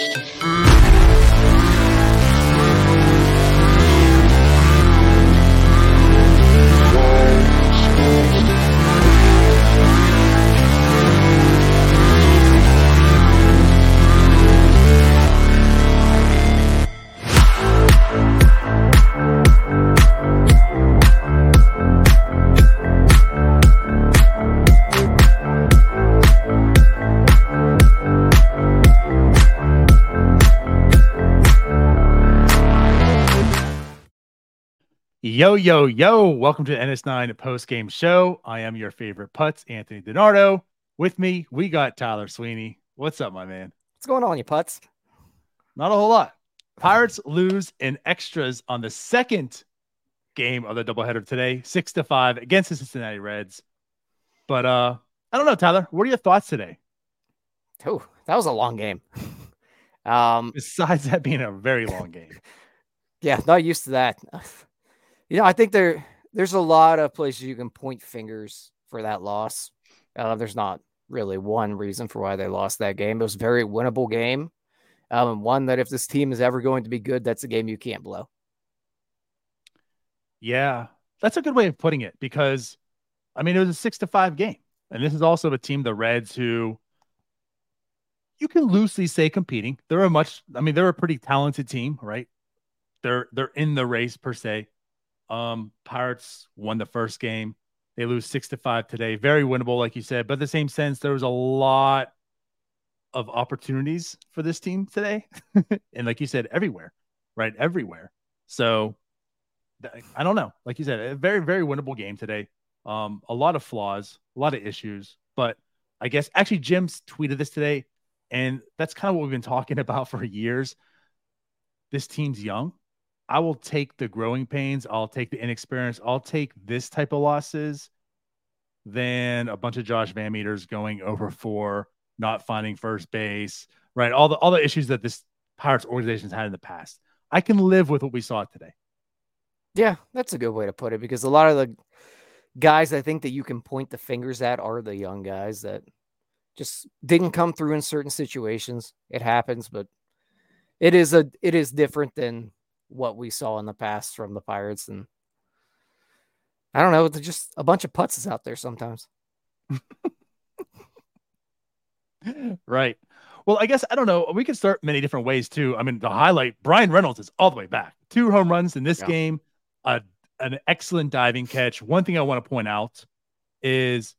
Yo, yo, yo. Welcome to the NS9 post game show. I am your favorite putts, Anthony DiNardo. With me, we got Tyler Sweeney. What's up, my man? What's going on, you putts? Not a whole lot. Pirates lose in extras on the second game of the doubleheader today, six to five against the Cincinnati Reds. But uh, I don't know, Tyler. What are your thoughts today? Oh, that was a long game. um, besides that being a very long game. yeah, not used to that. You know, I think there there's a lot of places you can point fingers for that loss. Uh, there's not really one reason for why they lost that game. It was a very winnable game. Um, one that if this team is ever going to be good, that's a game you can't blow. Yeah, that's a good way of putting it because, I mean, it was a six to five game, and this is also a team, the Reds, who you can loosely say competing. They're a much, I mean, they're a pretty talented team, right? They're they're in the race per se. Um, Pirates won the first game. They lose six to five today. Very winnable, like you said. But the same sense, there was a lot of opportunities for this team today. and like you said, everywhere, right? Everywhere. So I don't know. Like you said, a very, very winnable game today. Um, a lot of flaws, a lot of issues. But I guess actually Jim's tweeted this today, and that's kind of what we've been talking about for years. This team's young. I will take the growing pains. I'll take the inexperience. I'll take this type of losses than a bunch of Josh VanMeters going over for not finding first base, right? All the all the issues that this Pirates organization's had in the past. I can live with what we saw today. Yeah, that's a good way to put it because a lot of the guys I think that you can point the fingers at are the young guys that just didn't come through in certain situations. It happens, but it is a it is different than what we saw in the past from the Pirates. And I don't know, they're just a bunch of putts out there sometimes. right. Well, I guess I don't know. We could start many different ways too. I mean, the highlight Bryan Reynolds is all the way back. Two home runs in this yeah. game, a, an excellent diving catch. One thing I want to point out is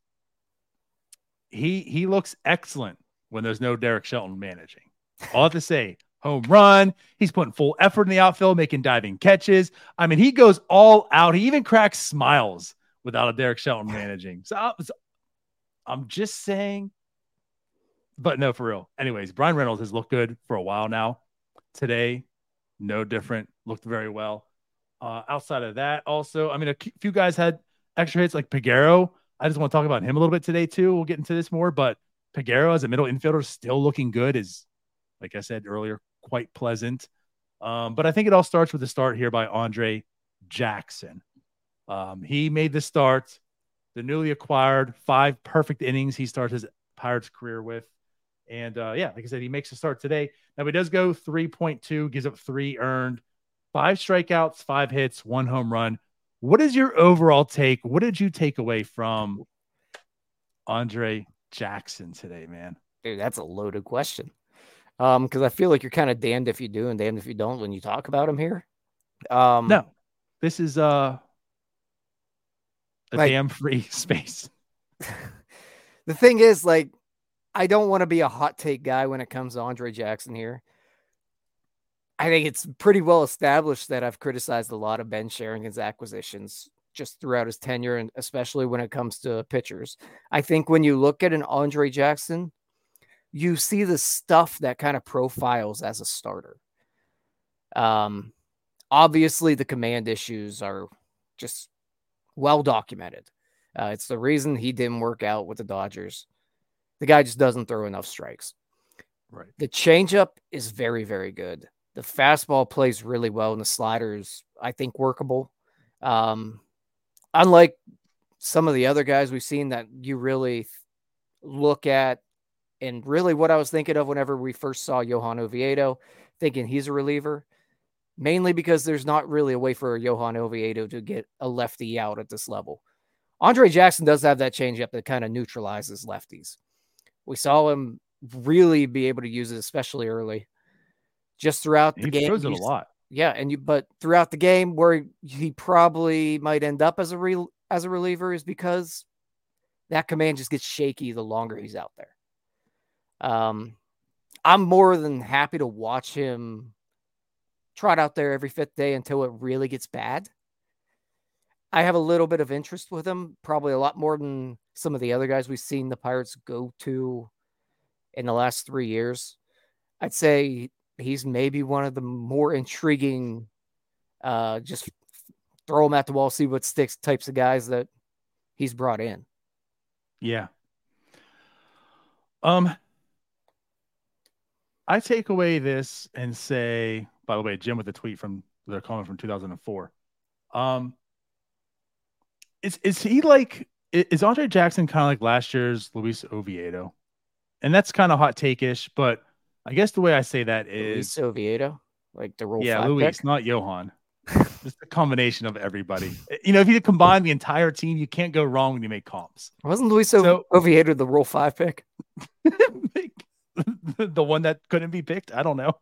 he he looks excellent when there's no Derek Shelton managing. All I have to say, home run. He's putting full effort in the outfield, making diving catches. I mean, he goes all out. He even cracks smiles without a Derek Shelton managing. So, so I'm just saying, but no, for real. Anyways, Bryan Reynolds has looked good for a while now. Today, no different. Looked very well. Uh, outside of that, also, I mean, a few guys had extra hits like Peguero. I just want to talk about him a little bit today too. We'll get into this more, but Peguero as a middle infielder still looking good. Is like I said earlier, quite pleasant. Um, but I think it all starts with the start here by Andre Jackson. Um, he made the start, the newly acquired five perfect innings he starts his Pirates career with. And uh, yeah, like I said, he makes a start today. Now he does go 3.2, gives up three earned, five strikeouts, five hits, one home run. What is your overall take? What did you take away from Andre Jackson today, man? Dude, that's a loaded question. Um, because I feel like you're kind of damned if you do and damned if you don't when you talk about him here. Um, no, this is uh, a like, damn free space. the thing is, like, I don't want to be a hot take guy when it comes to Andre Jackson here. I think it's pretty well established that I've criticized a lot of Ben Cherington's acquisitions just throughout his tenure, and especially when it comes to pitchers. I think when you look at an Andre Jackson, you see the stuff that kind of profiles as a starter. Um, obviously, the command issues are just well documented. Uh, it's the reason he didn't work out with the Dodgers. The guy just doesn't throw enough strikes. Right. The changeup is very, very good. The fastball plays really well, and the sliders, I think, workable. Um, unlike some of the other guys we've seen that you really look at And really, what I was thinking of whenever we first saw Johan Oviedo, thinking he's a reliever, mainly because there's not really a way for Johan Oviedo to get a lefty out at this level. Andre Jackson does have that changeup that kind of neutralizes lefties. We saw him really be able to use it, especially early. Just throughout the he game, it a lot. Yeah, and you but throughout the game, where he probably might end up as a real as a reliever is because that command just gets shaky the longer he's out there. Um, I'm more than happy to watch him trot out there every fifth day until it really gets bad. I have a little bit of interest with him, probably a lot more than some of the other guys we've seen the Pirates go to in the last three years. I'd say he's maybe one of the more intriguing, uh, just throw him at the wall, see what sticks types of guys that he's brought in. Yeah. Um, I take away this and say, by the way, Jim with a tweet from their comment from 2004. Um, is is he like is Andre Jackson kind of like last year's Luis Oviedo? And that's kind of hot take ish, but I guess the way I say that is Luis Oviedo, like the role. Yeah, Luis, pick? not Johan. Just a combination of everybody. You know, if you combine the entire team, you can't go wrong when you make comps. Wasn't Luis so, Oviedo the rule five pick? the one that couldn't be picked? I don't know.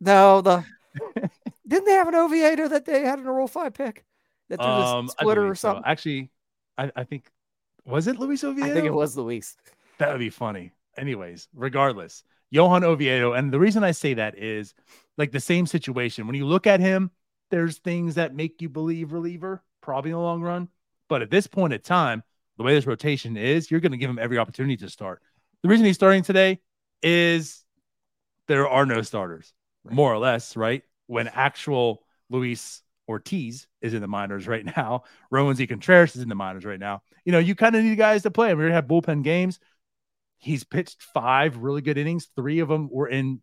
No, the didn't they have an Oviedo that they had in a roll five pick? That threw um, splitter or something. So. Actually, I, I, think was it Luis Oviedo? I think it was Luis. That would be funny. Anyways, regardless, Johan Oviedo, and the reason I say that is like the same situation. When you look at him, there's things that make you believe reliever, probably in the long run. But at this point in time, the way this rotation is, you're going to give him every opportunity to start. The reason he's starting today is there are no starters, right. more or less, right? When actual Luis Ortiz is in the minors right now, Roansy Contreras is in the minors right now. You know, you kind of need guys to play. We're to have bullpen games. He's pitched five really good innings. Three of them were in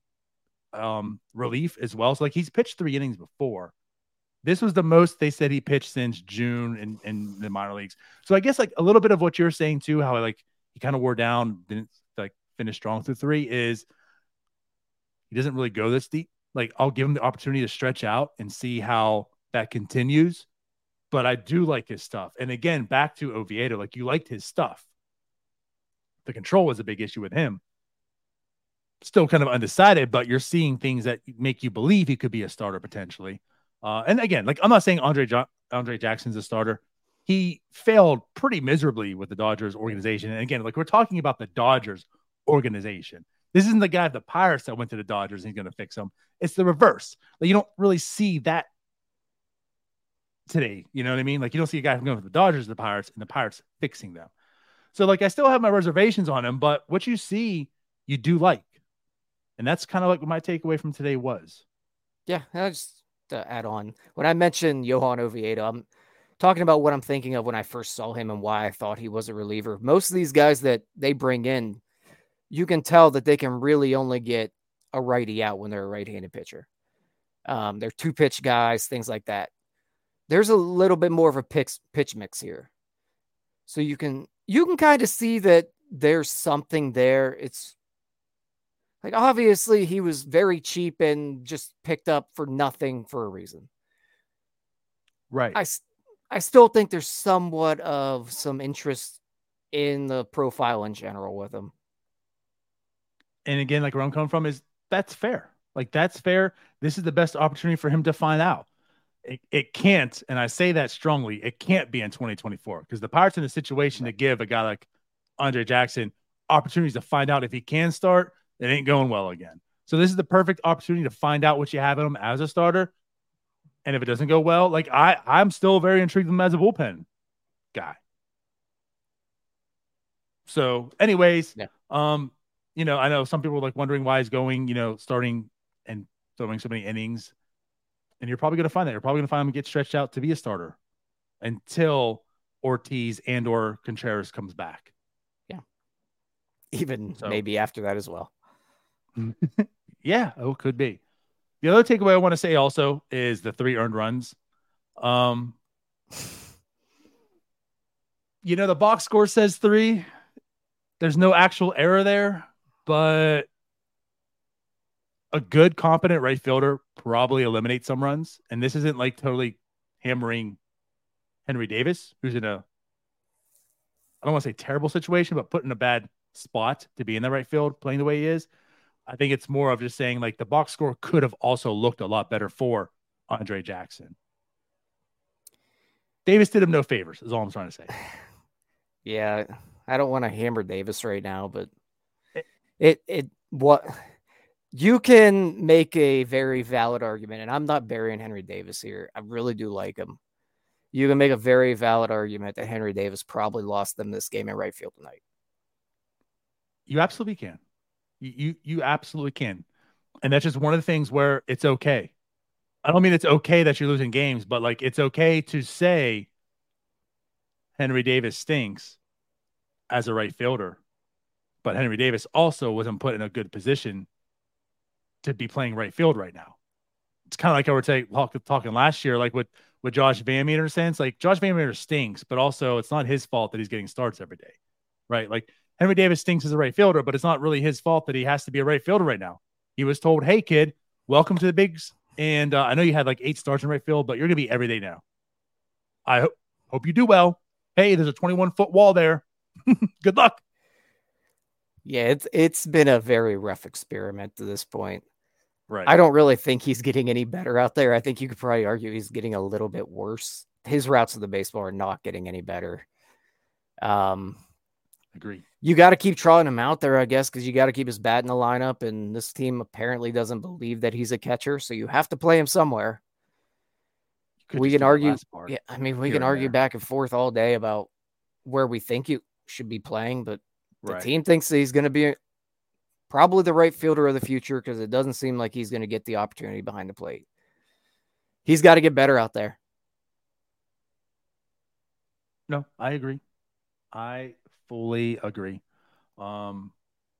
um, relief as well. So, like, he's pitched three innings before. This was the most they said he pitched since June in, in the minor leagues. So I guess like a little bit of what you're saying too, how like he kind of wore down, didn't finish strong through three, is he doesn't really go this deep. Like I'll give him the opportunity to stretch out and see how that continues. But I do like his stuff. And again, back to Oviedo, like you liked his stuff. The control was a big issue with him. Still kind of undecided, but you're seeing things that make you believe he could be a starter potentially. Uh, and again, like I'm not saying Andre jo- Andre Jackson's a starter. He failed pretty miserably with the Dodgers organization. And again, like we're talking about the Dodgers organization. This isn't the guy of the Pirates that went to the Dodgers and he's going to fix them. It's the reverse. Like you don't really see that today. You know what I mean? Like you don't see a guy going to the Dodgers to the Pirates and the Pirates fixing them. So like I still have my reservations on him, but what you see, you do like. And that's kind of like what my takeaway from today was. Yeah, just to add on. When I mentioned Johan Oviedo, I'm talking about what I'm thinking of when I first saw him and why I thought he was a reliever. Most of these guys that they bring in, you can tell that they can really only get a righty out when they're a right-handed pitcher. Um, they're two pitch guys, things like that. There's a little bit more of a pitch pitch mix here, so you can you can kind of see that there's something there. It's like obviously he was very cheap and just picked up for nothing for a reason. Right. I I still think there's somewhat of some interest in the profile in general with him. And again, like where I'm coming from is that's fair. Like that's fair. This is the best opportunity for him to find out. It, it can't, and I say that strongly, it can't be in 2024 because the Pirates in a situation to give a guy like Andre Jackson opportunities to find out if he can start it ain't going well again. So this is the perfect opportunity to find out what you have in him as a starter. And if it doesn't go well, like I, I'm still very intrigued with him as a bullpen guy. So, anyways, yeah. um, you know, I know some people are like wondering why he's going, you know, starting and throwing so many innings. And you're probably gonna find that. You're probably gonna find him get stretched out to be a starter until Ortiz and or Contreras comes back. Yeah. Even so, maybe after that as well. yeah, oh, could be. The other takeaway I want to say also is the three earned runs. Um, you know, the box score says three. There's no actual error there. But a good, competent right fielder probably eliminates some runs. And this isn't like totally hammering Henry Davis, who's in a, I don't want to say terrible situation, but put in a bad spot to be in the right field playing the way he is. I think it's more of just saying like the box score could have also looked a lot better for Andre Jackson. Davis did him no favors, is all I'm trying to say. Yeah, I don't want to hammer Davis right now, but it it, what you can make a very valid argument, and I'm not burying Henry Davis here. I really do like him. You can make a very valid argument that Henry Davis probably lost them this game in right field tonight. You absolutely can. You you, you absolutely can. And that's just one of the things where it's okay. I don't mean it's okay that you're losing games, but like it's okay to say Henry Davis stinks as a right fielder. But Henry Davis also wasn't put in a good position to be playing right field right now. It's kind of like I were t- talk, talking last year, like with with Josh VanMeter sense. Like Josh VanMeter stinks, but also it's not his fault that he's getting starts every day, right? Like Henry Davis stinks as a right fielder, but it's not really his fault that he has to be a right fielder right now. He was told, "Hey, kid, welcome to the bigs, and uh, I know you had like eight starts in right field, but you're gonna be every day now. I ho- hope you do well. Hey, there's a 21 foot wall there. Good luck." Yeah, it's it's been a very rough experiment to this point. Right. I don't really think he's getting any better out there. I think you could probably argue he's getting a little bit worse. His routes to the baseball are not getting any better. Um, agree. You got to keep trotting him out there, I guess, because you got to keep his bat in the lineup. And this team apparently doesn't believe that he's a catcher, so you have to play him somewhere. We can argue. Yeah, I mean, we can argue there. back and forth all day about where we think you should be playing, but the right. team thinks he's going to be probably the right fielder of the future because it doesn't seem like he's going to get the opportunity behind the plate. He's got to get better out there. No, I agree. I fully agree. Um,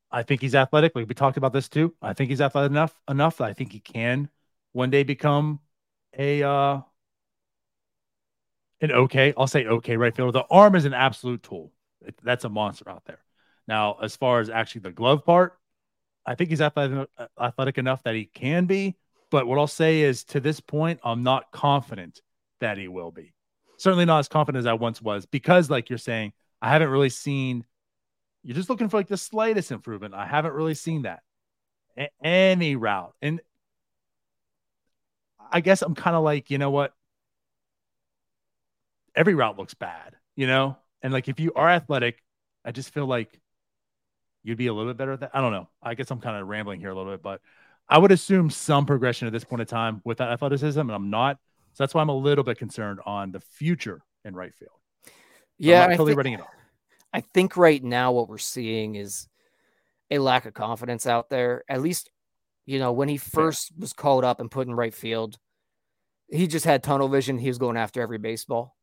I think he's athletic. Like we talked about this too. I think he's athletic enough enough that I think he can one day become a uh an okay. I'll say okay right fielder. The arm is an absolute tool. It, that's a monster out there. Now, as far as actually the glove part, I think he's athletic, enough that he can be. But what I'll say is to this point, I'm not confident that he will be. Certainly not as confident as I once was because, like you're saying, I haven't really seen. You're just looking for like the slightest improvement. I haven't really seen that A- any route. And I guess I'm kind of like, you know what? Every route looks bad, you know? And like if you are athletic, I just feel like you'd be a little bit better at that. I don't know. I guess I'm kind of rambling here a little bit, but I would assume some progression at this point in time with that athleticism, and I'm not. So that's why I'm a little bit concerned on the future in right field. So yeah, I'm totally think, it off. I think right now what we're seeing is a lack of confidence out there. At least, you know, when he first yeah. was called up and put in right field, he just had tunnel vision. He was going after every baseball.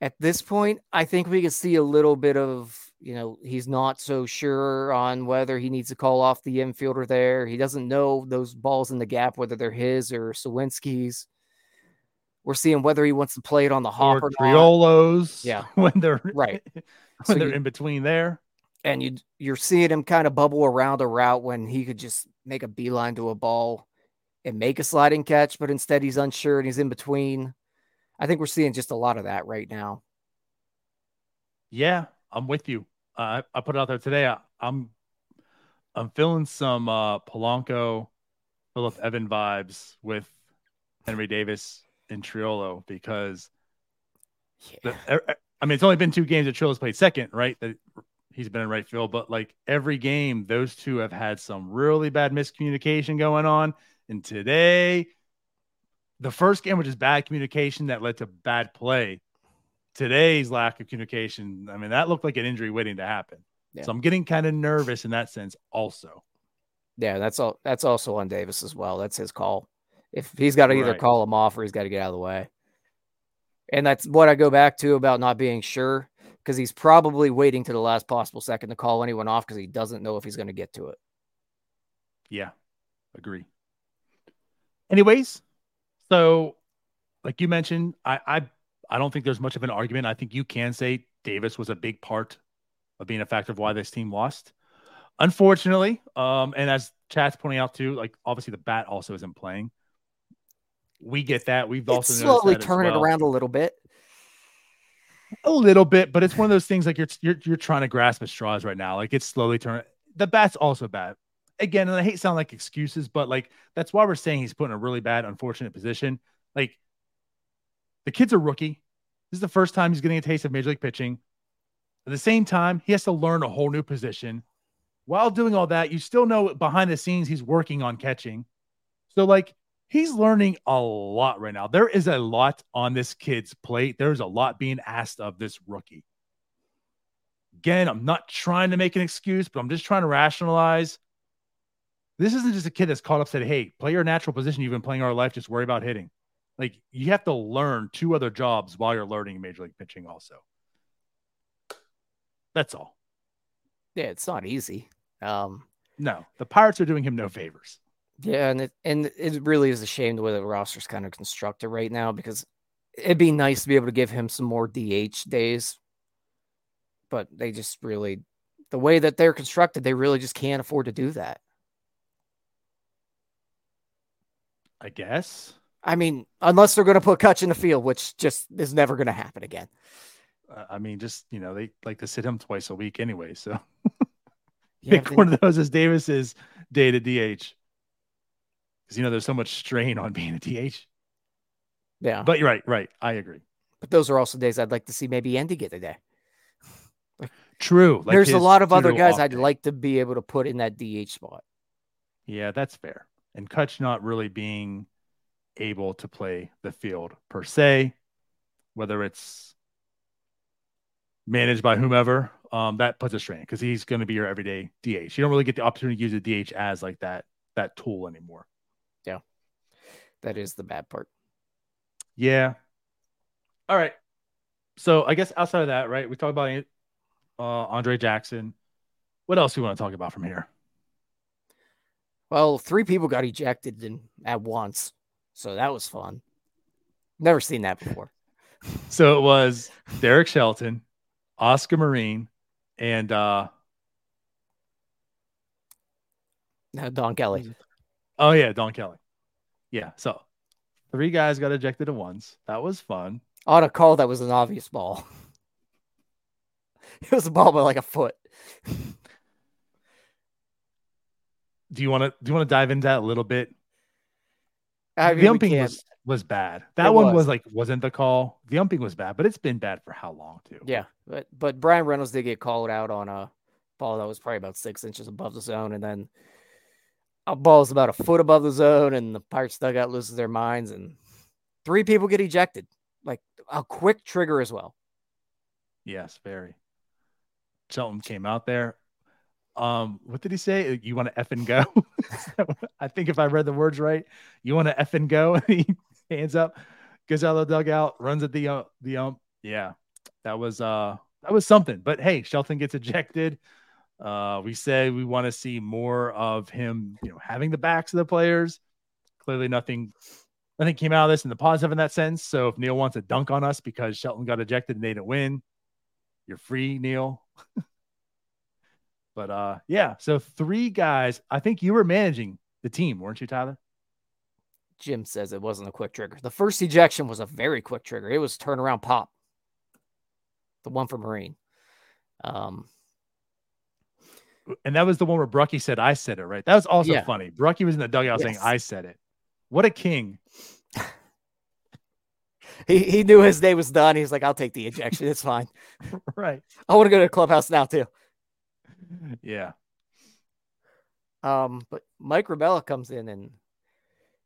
At this point, I think we can see a little bit of you know, he's not so sure on whether he needs to call off the infielder there. He doesn't know those balls in the gap, whether they're his or Suwinski's. We're seeing whether he wants to play it on the hop or, or Triolo's. Yeah. When they're right. when so they're you, in between there. And you you're seeing him kind of bubble around a route when he could just make a beeline to a ball and make a sliding catch, but instead he's unsure and he's in between. I think we're seeing just a lot of that right now. Yeah, I'm with you. Uh, I, I put it out there today. I, am I'm, I'm feeling some uh, Polanco, Phillip Evan vibes with Henry Davis and Triolo because yeah. the, I mean it's only been two games that Triolo's played second, right? That he's been in right field, but like every game, those two have had some really bad miscommunication going on. And today, the first game, which is bad communication that led to bad play, today's lack of communication, I mean, that looked like an injury waiting to happen. Yeah. So I'm getting kind of nervous in that sense also. Yeah, that's all that's also on Davis as well. That's his call. If he's got to either right. call him off or he's got to get out of the way. And that's what I go back to about not being sure because he's probably waiting to the last possible second to call anyone off because he doesn't know if he's going to get to it. Yeah, agree. Anyways, so like you mentioned, I, I I don't think there's much of an argument. I think you can say Davis was a big part of being a factor of why this team lost. unfortunately, um, and as Chad's pointing out too, like obviously the bat also isn't playing. We get that. We've It's also slowly turn it well. around a little bit. a little bit, but it's one of those things like you're you're you're trying to grasp at straws right now. Like it's slowly turning. The bat's also bad. Again, and I hate sound like excuses, but like that's why we're saying he's put in a really bad, unfortunate position. Like the kid's a rookie. This is the first time he's getting a taste of major league pitching. At the same time, he has to learn a whole new position. While doing all that, you still know behind the scenes he's working on catching. So like he's learning a lot right now. There is a lot on this kid's plate. There's a lot being asked of this rookie. Again, I'm not trying to make an excuse, but I'm just trying to rationalize. This isn't just a kid that's caught up said, "Hey, play your natural position you've been playing our life. Just worry about hitting." Like you have to learn two other jobs while you're learning major league pitching. Also, that's all. Yeah, it's not easy. Um, No, the Pirates are doing him no favors. yeah, and it and it really is a shame the way the roster's kind of constructed right now because it'd be nice to be able to give him some more DH days, but they just really the way that they're constructed, they really just can't afford to do that. I guess. I mean, unless they're going to put Kutch in the field, which just is never going to happen again. Uh, I mean, just you know, they like to sit him twice a week anyway. So Yeah, pick one of those as Davis's day to DH. Because you know, there's so much strain on being a DH. yeah, But you're right, right. I agree. but those are also days I'd like to see maybe Endy get a day. True. like There's a lot of other guys I'd day. like to be able to put in that DH spot. Yeah, that's fair. And Kutch not really being able to play the field per se, whether it's managed by whomever, um, that puts a strain because he's going to be your everyday DH. You don't really get the opportunity to use a DH as like that that tool anymore. Yeah, that is the bad part. Yeah. All right. So I guess outside of that, right? We talked about uh, Andre Jackson. What else do we want to talk about from here? Well, three people got ejected in, at once, so that was fun. Never seen that before. So it was Derek Shelton, Oscar Marin, and uh No, Don Kelly. oh yeah, Don Kelly. Yeah. So three guys got ejected at once. That was fun. On a call that was an obvious ball. It was a ball by like a foot. Do you want to do you want to dive into that a little bit? I the mean, we umping was was bad. That It one was. was like wasn't the call. The umping was bad, but it's been bad for how long too? Yeah, but but Bryan Reynolds did get called out on a ball that was probably about six inches above the zone, and then a ball is about a foot above the zone, and the Pirates dugout loses their minds, and three people get ejected. Like a quick trigger as well. Yes, very. Shelton came out there. Um, what did he say? You want to F and go? I think if I read the words right, you want to F and go. He hands up, goes out of the dugout, runs at the uh, the ump. Yeah, that was uh that was something. But hey, Shelton gets ejected. Uh, we say we want to see more of him, you know, having the backs of the players. Clearly, nothing, nothing came out of this in the positive in that sense. So if Neil wants to dunk on us because Shelton got ejected and they didn't win, you're free, Neil. but uh, yeah. So three guys. I think you were managing the team, weren't you, Tyler? Jim says it wasn't a quick trigger. The first ejection was a very quick trigger. It was turnaround pop. The one for Marin. Um, And that was the one where Brucky said, "I said it." Right. That was also Yeah. funny. Brucky was in the dugout saying, "I said it." What a king! he he knew his day was done. He was like, "I'll take the ejection. It's fine. right. I want to go to the clubhouse now too." Yeah. Um, but Mike Rabelo comes in, and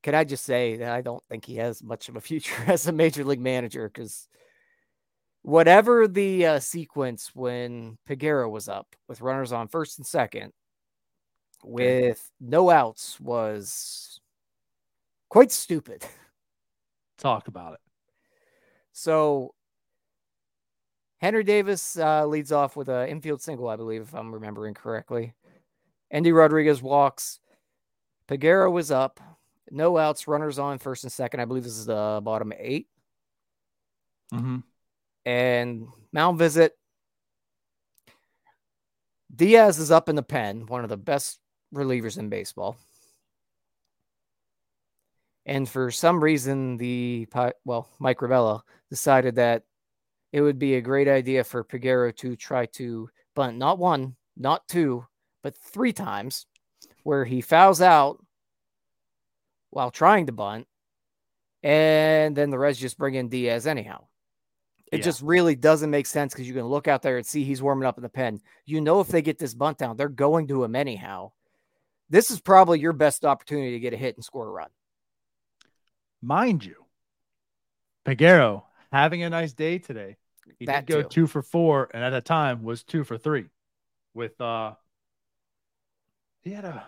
can I just say that I don't think he has much of a future as a major league manager because whatever the uh, sequence when Peguero was up with runners on first and second with no outs was quite stupid. Talk about it. So Henry Davis uh, leads off with an infield single, I believe, if I'm remembering correctly. Endy Rodriguez walks. Peguero was up. No outs, runners on first and second. I believe this is the bottom eight. hmm And mound visit. Diaz is up in the pen, one of the best relievers in baseball. And for some reason, the well, Mike Rabelo decided that it would be a great idea for Peguero to try to bunt not one, not two, but three times, where he fouls out while trying to bunt, and then the Reds just bring in Diaz anyhow. It yeah. just really doesn't make sense because you can look out there and see he's warming up in the pen. You know, if they get this bunt down, they're going to him anyhow. This is probably your best opportunity to get a hit and score a run. Mind you, Peguero having a nice day today. He that did go too. two for four, and at the time was two for three. With uh, he had a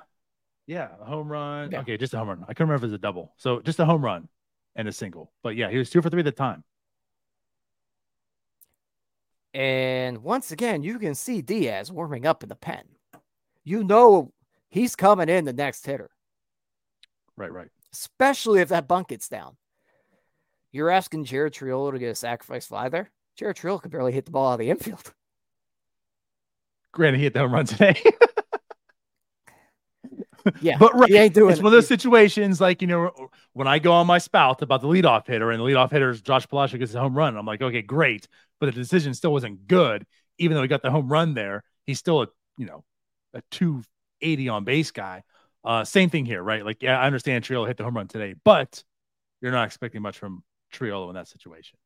yeah a home run. Yeah. Okay, just a home run. I couldn't remember if it was a double. So just a home run and a single. But yeah, he was two for three at the time. And once again, you can see Diaz warming up in the pen. You know he's coming in the next hitter. Right, right. Especially if that bunt gets down. You're asking Jared Triolo to get a sacrifice fly there? Jared Triolo could barely hit the ball out of the infield. Granted, he hit the home run today. Yeah, but right, he ain't doing it's it. one of those situations like you know when I go on my spout about the leadoff hitter and the leadoff hitter is Josh Palacios gets a home run. I'm like, okay, great, but the decision still wasn't good, even though he got the home run there. He's still a you know a 280 on base guy. Uh, same thing here, right? Like, yeah, I understand Triolo hit the home run today, but you're not expecting much from Triolo in that situation.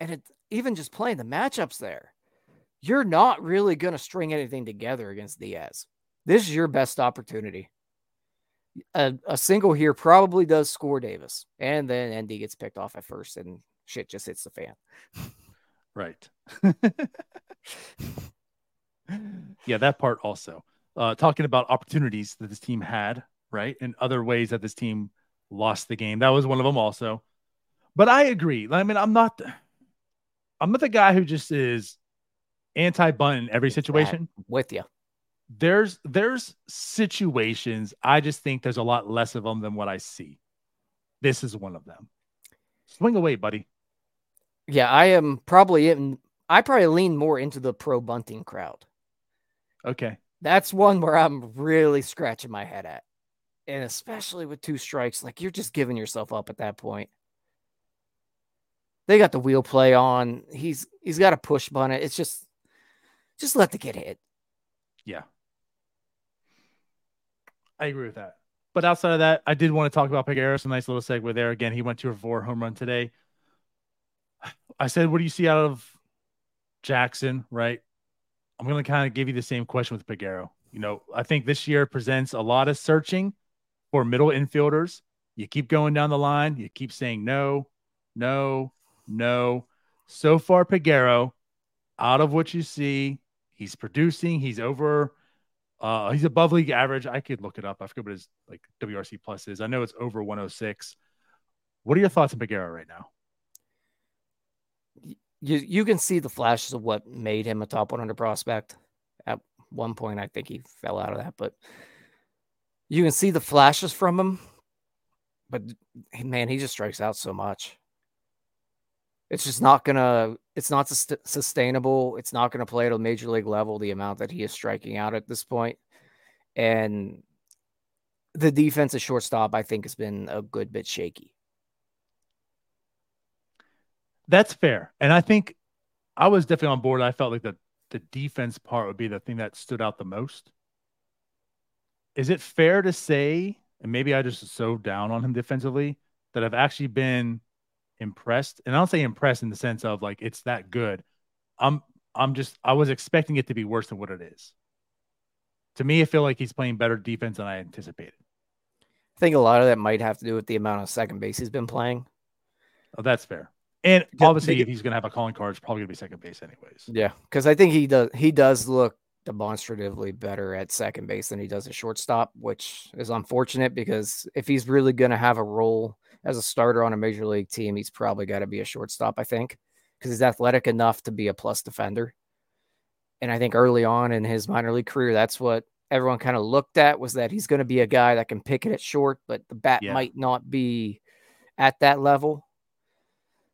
And it, even just playing the matchups there, you're not really going to string anything together against Diaz. This is your best opportunity. A, a single here probably does score Davis, and then Endy gets picked off at first, and shit just hits the fan. Right. yeah, that part also. Uh, talking about opportunities that this team had, right, and other ways that this team lost the game. That was one of them also. But I agree. I mean, I'm not. I'm not the guy who just is anti-bunt in every situation. Yeah, with you there's there's situations I just think there's a lot less of them than what I see. This is one of them. Swing away, buddy. Yeah, I am probably in. I probably lean more into the pro bunting crowd. Okay, that's one where I'm really scratching my head at, and especially with two strikes, like you're just giving yourself up at that point. They got the wheel play on. He's he's got a push bunt. It's just just let the kid hit. Yeah. I agree with that. But outside of that, I did want to talk about Peguero. A nice little segue there. Again, he went to a four home run today. I said, what do you see out of Jackson? Right. I'm going to kind of give you the same question with Peguero. You know, I think this year presents a lot of searching for middle infielders. You keep going down the line. You keep saying no, no, no. So far, Peguero, out of what you see, he's producing. He's over uh, he's above league average. I could look it up. I forget what his like WRC plus is. I know it's over 106. What are your thoughts on Peguero right now? You you can see the flashes of what made him a top 100 prospect. At one point, I think he fell out of that, but you can see the flashes from him. But man, he just strikes out so much. It's just not gonna. It's not sustainable. It's not gonna play at a major league level. The amount that he is striking out at this point, and the defense at shortstop, I think, has been a good bit shaky. That's fair, and I think I was definitely on board. I felt like the the defense part would be the thing that stood out the most. Is it fair to say, and maybe I just so down on him defensively, that I've actually been impressed. And I don't say impressed in the sense of like it's that good. I'm I'm just I was expecting it to be worse than what it is. To me, I feel like he's playing better defense than I anticipated. I think a lot of that might have to do with the amount of second base he's been playing. Oh, that's fair. And obviously, if he's going to have a calling card, it's probably going to be second base, anyways. Yeah, because I think he does. He does look demonstratively better at second base than he does at shortstop, which is unfortunate because if he's really going to have a role as a starter on a major league team, he's probably got to be a shortstop, I think, because he's athletic enough to be a plus defender. And I think early on in his minor league career, that's what everyone kind of looked at was that he's going to be a guy that can pick it at short, but the bat yeah. might not be at that level.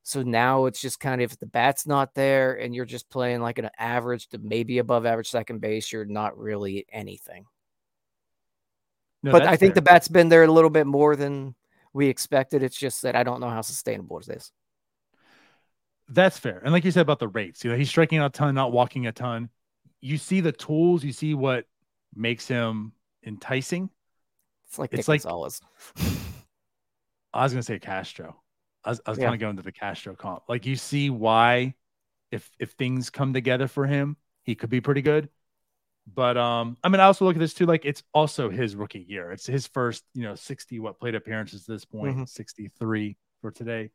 So now it's just kind of if the bat's not there and you're just playing like an average to maybe above average second base, you're not really anything. No, but I think fair. the bat's been there a little bit more than we expected. It's just that I don't know how sustainable it is. That's fair. And like you said about the rates, you know, he's striking out a ton, not walking a ton. You see the tools, you see what makes him enticing. It's like it's like Gonzalez. I was gonna say Castro. I was, I was yeah. kind of going to the Castro comp. Like you see why, if if things come together for him, he could be pretty good. But um, I mean, I also look at this too. Like it's also his rookie year. It's his first, you know, sixty what plate appearances at this point, mm-hmm. sixty three for today.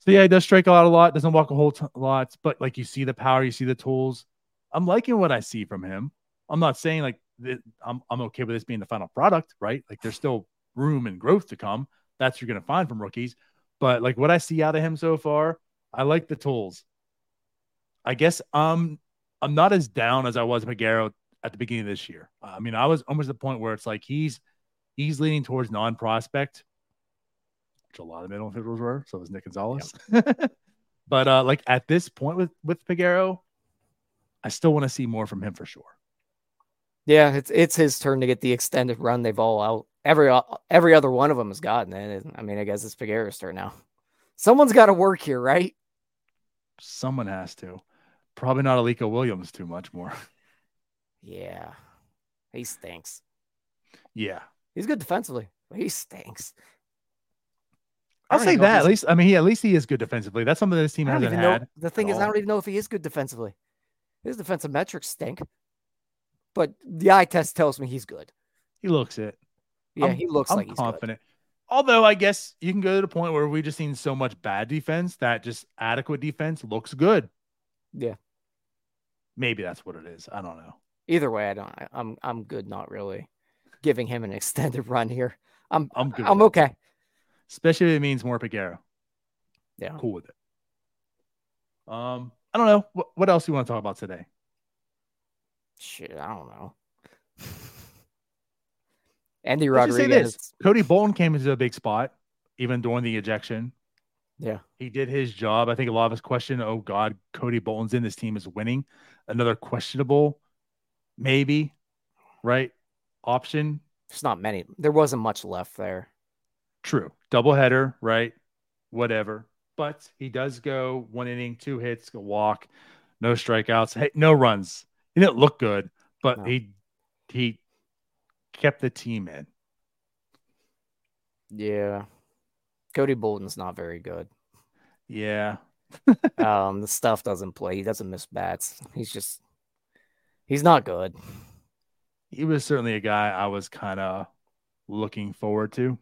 So yeah, he does strike out a lot. Doesn't walk a whole t- lot, but like you see the power, you see the tools. I'm liking what I see from him. I'm not saying like th- I'm I'm okay with this being the final product, right? Like there's still room and growth to come. That's you're gonna find from rookies. But like what I see out of him so far, I like the tools. I guess um I'm not as down as I was Peguero at the beginning of this year. I mean, I was almost at the point where it's like he's he's leaning towards non-prospect which a lot of middle infielders were. So was Nick Gonzalez. Yep. but uh, like at this point with with Peguero, I still want to see more from him for sure. Yeah, it's it's his turn to get the extended run they've all out. Every every other one of them has gotten it. I mean, I guess it's Peguero's turn now. Someone's got to work here, right? Someone has to. Probably not Alika Williams too much more. Yeah, he stinks. Yeah, he's good defensively. He stinks. I'll say that at least. I mean, he at least he is good defensively. That's something that this team hasn't had. Know, the thing is, all. I don't even know if he is good defensively. His defensive metrics stink, but the eye test tells me he's good. He looks it. Yeah, I'm, he looks I'm like he's confident. Good. Although I guess you can go to the point where we've just seen so much bad defense that just adequate defense looks good. Yeah, maybe that's what it is. I don't know. Either way, I don't. I, I'm I'm good. Not really giving him an extended run here. I'm I'm good. I'm okay especially if it means more Peguero. Yeah, cool with it. Um, I don't know what, what else do you want to talk about today. Shit, I don't know. Endy Rodriguez. Cody Bolton came into a big spot, even during the ejection. Yeah, he did his job. I think a lot of us question, "Oh God, Cody Bolton's in. This team is winning." Another questionable, maybe, right? Option. There's not many. There wasn't much left there. True. Doubleheader, right? Whatever. But he does go one inning, two hits, a walk, no strikeouts, hey, no runs. He didn't look good, but no. he he kept the team in. Yeah. Cody Bolton's not very good. Yeah. um, the stuff doesn't play. He doesn't miss bats. He's just he's not good. He was certainly a guy I was kind of looking forward to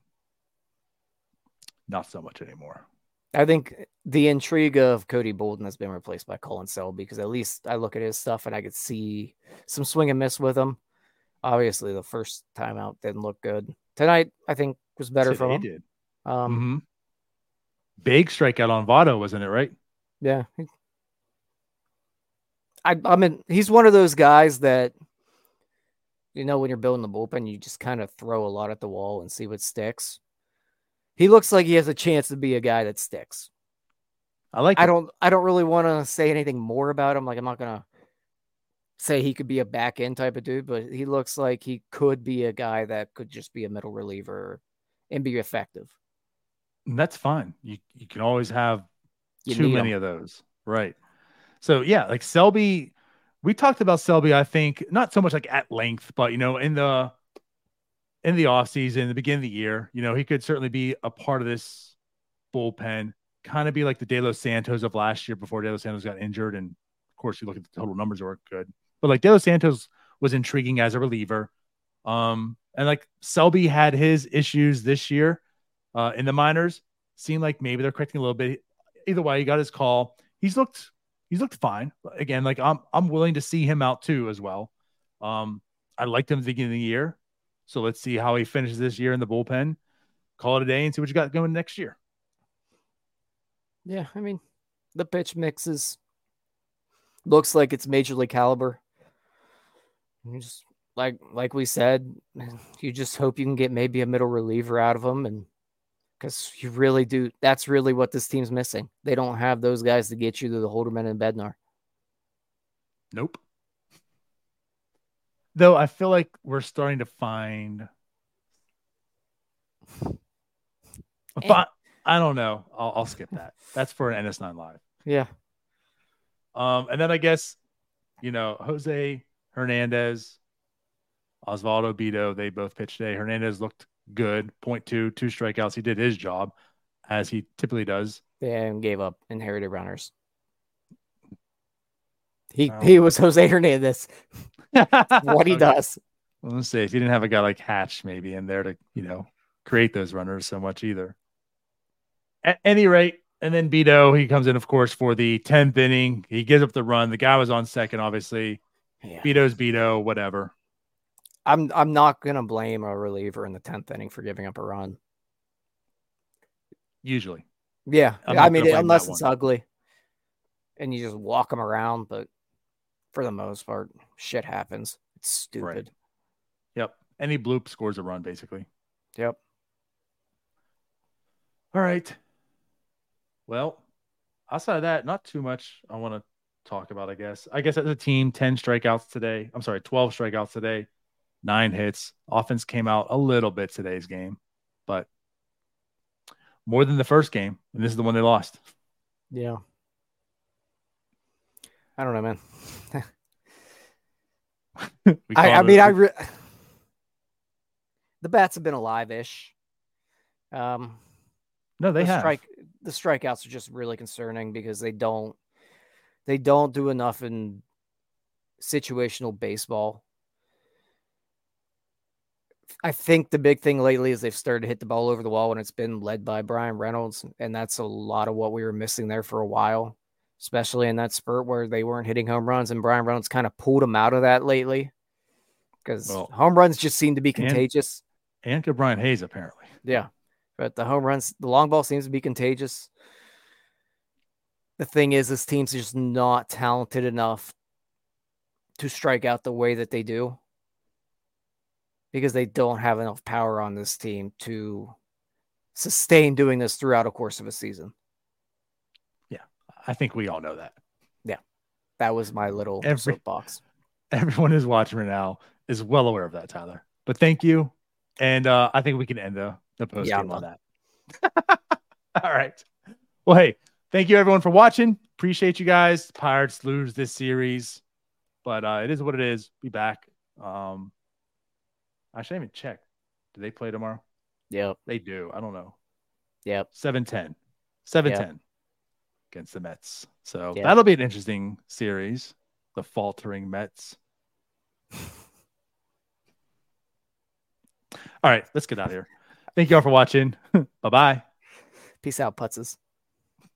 not so much anymore. I think the intrigue of Cody Bolton has been replaced by Colin Selby because at least I look at his stuff and I could see some swing and miss with him. Obviously, the first time out didn't look good. Tonight, I think was better for him. Did. Um, mm-hmm. Big strikeout on Votto, wasn't it? Right? Yeah. I, I mean, he's one of those guys that, you know, when you're building the bullpen, you just kind of throw a lot at the wall and see what sticks. He looks like he has a chance to be a guy that sticks. I like. I don't. I don't really want to say anything more about him. Like I'm not gonna say he could be a back end type of dude, but he looks like he could be a guy that could just be a middle reliever and be effective. And that's fine. You you can always have you too many of those, right? So yeah, like Selby, we talked about Selby. I think not so much like at length, but you know, in the in the off season, the beginning of the year, you know, he could certainly be a part of this bullpen, kind of be like the De Los Santos of last year before De Los Santos got injured. And of course, you look at the total numbers were good, but like De Los Santos was intriguing as a reliever. Um, and like Selby had his issues this year uh, in the minors. Seemed like maybe they're correcting a little bit. Either way, he got his call. He's looked he's looked fine. Again, like I'm I'm willing to see him out too as well. Um, I liked him at the beginning of the year. So let's see how he finishes this year in the bullpen. Call it a day and see what you got going next year. Yeah, I mean, the pitch mixes looks like it's major league caliber. You just like like we said, you just hope you can get maybe a middle reliever out of him and because you really do. That's really what this team's missing. They don't have those guys to get you to the Holderman and Bednar. Nope. Though I feel like we're starting to find. Eh. I don't know. I'll, I'll skip that. That's for an NS9 live. Yeah. Um, and then I guess, you know, Jose Hernandez, Osvaldo Bido, they both pitched today. Hernandez looked good, point two, two strikeouts. He did his job as he typically does. Yeah, and gave up inherited runners. He oh. he was Jose Hernandez. what he does. Well, let's see if he didn't have a guy like Hatch maybe in there to you know create those runners so much either. At any rate, and then Bido he comes in of course for the tenth inning. He gives up the run. The guy was on second, obviously. Yeah. Bido's Bido, whatever. I'm I'm not gonna blame a reliever in the tenth inning for giving up a run. Usually. Yeah, I mean unless it's one. ugly, and you just walk them around, but for the most part, shit happens. It's stupid. Right. Yep. Any bloop scores a run, basically. Yep. All right. Well, outside of that, not too much I want to talk about, I guess. I guess as a team, 10 strikeouts today. I'm sorry, 12 strikeouts today nine hits. Offense came out a little bit today's game, but more than the first game. And this is the one they lost. Yeah. I don't know, man. I, I mean, I re- the bats have been alive-ish. Um, no, they the have. Strike, the strikeouts are just really concerning because they don't they don't do enough in situational baseball I think the big thing lately is they've started to hit the ball over the wall when it's been led by Bryan Reynolds, and that's a lot of what we were missing there for a while, especially in that spurt where they weren't hitting home runs, and Bryan Reynolds kind of pulled them out of that lately because well, home runs just seem to be contagious. And, and Brian Hayes apparently, yeah, but the home runs, the long ball seems to be contagious. The thing is, this team's just not talented enough to strike out the way that they do because they don't have enough power on this team to sustain doing this throughout a course of a season. Yeah, I think we all know that. Yeah, that was my little Every, soapbox. Everyone who's watching right now is well aware of that, Tyler. But thank you, and uh, I think we can end the the post game yeah, on that. all right. Well, hey, thank you everyone for watching. Appreciate you guys. Pirates lose this series, but uh, it is what it is. Be back. Um, I should even check. Do they play tomorrow? Yep. They do. I don't know. Yep. 710. 710 yep. against the Mets. So yep. that'll be an interesting series. The faltering Mets. all right, let's get out of here. Thank you all for watching. bye bye. Peace out, putzes.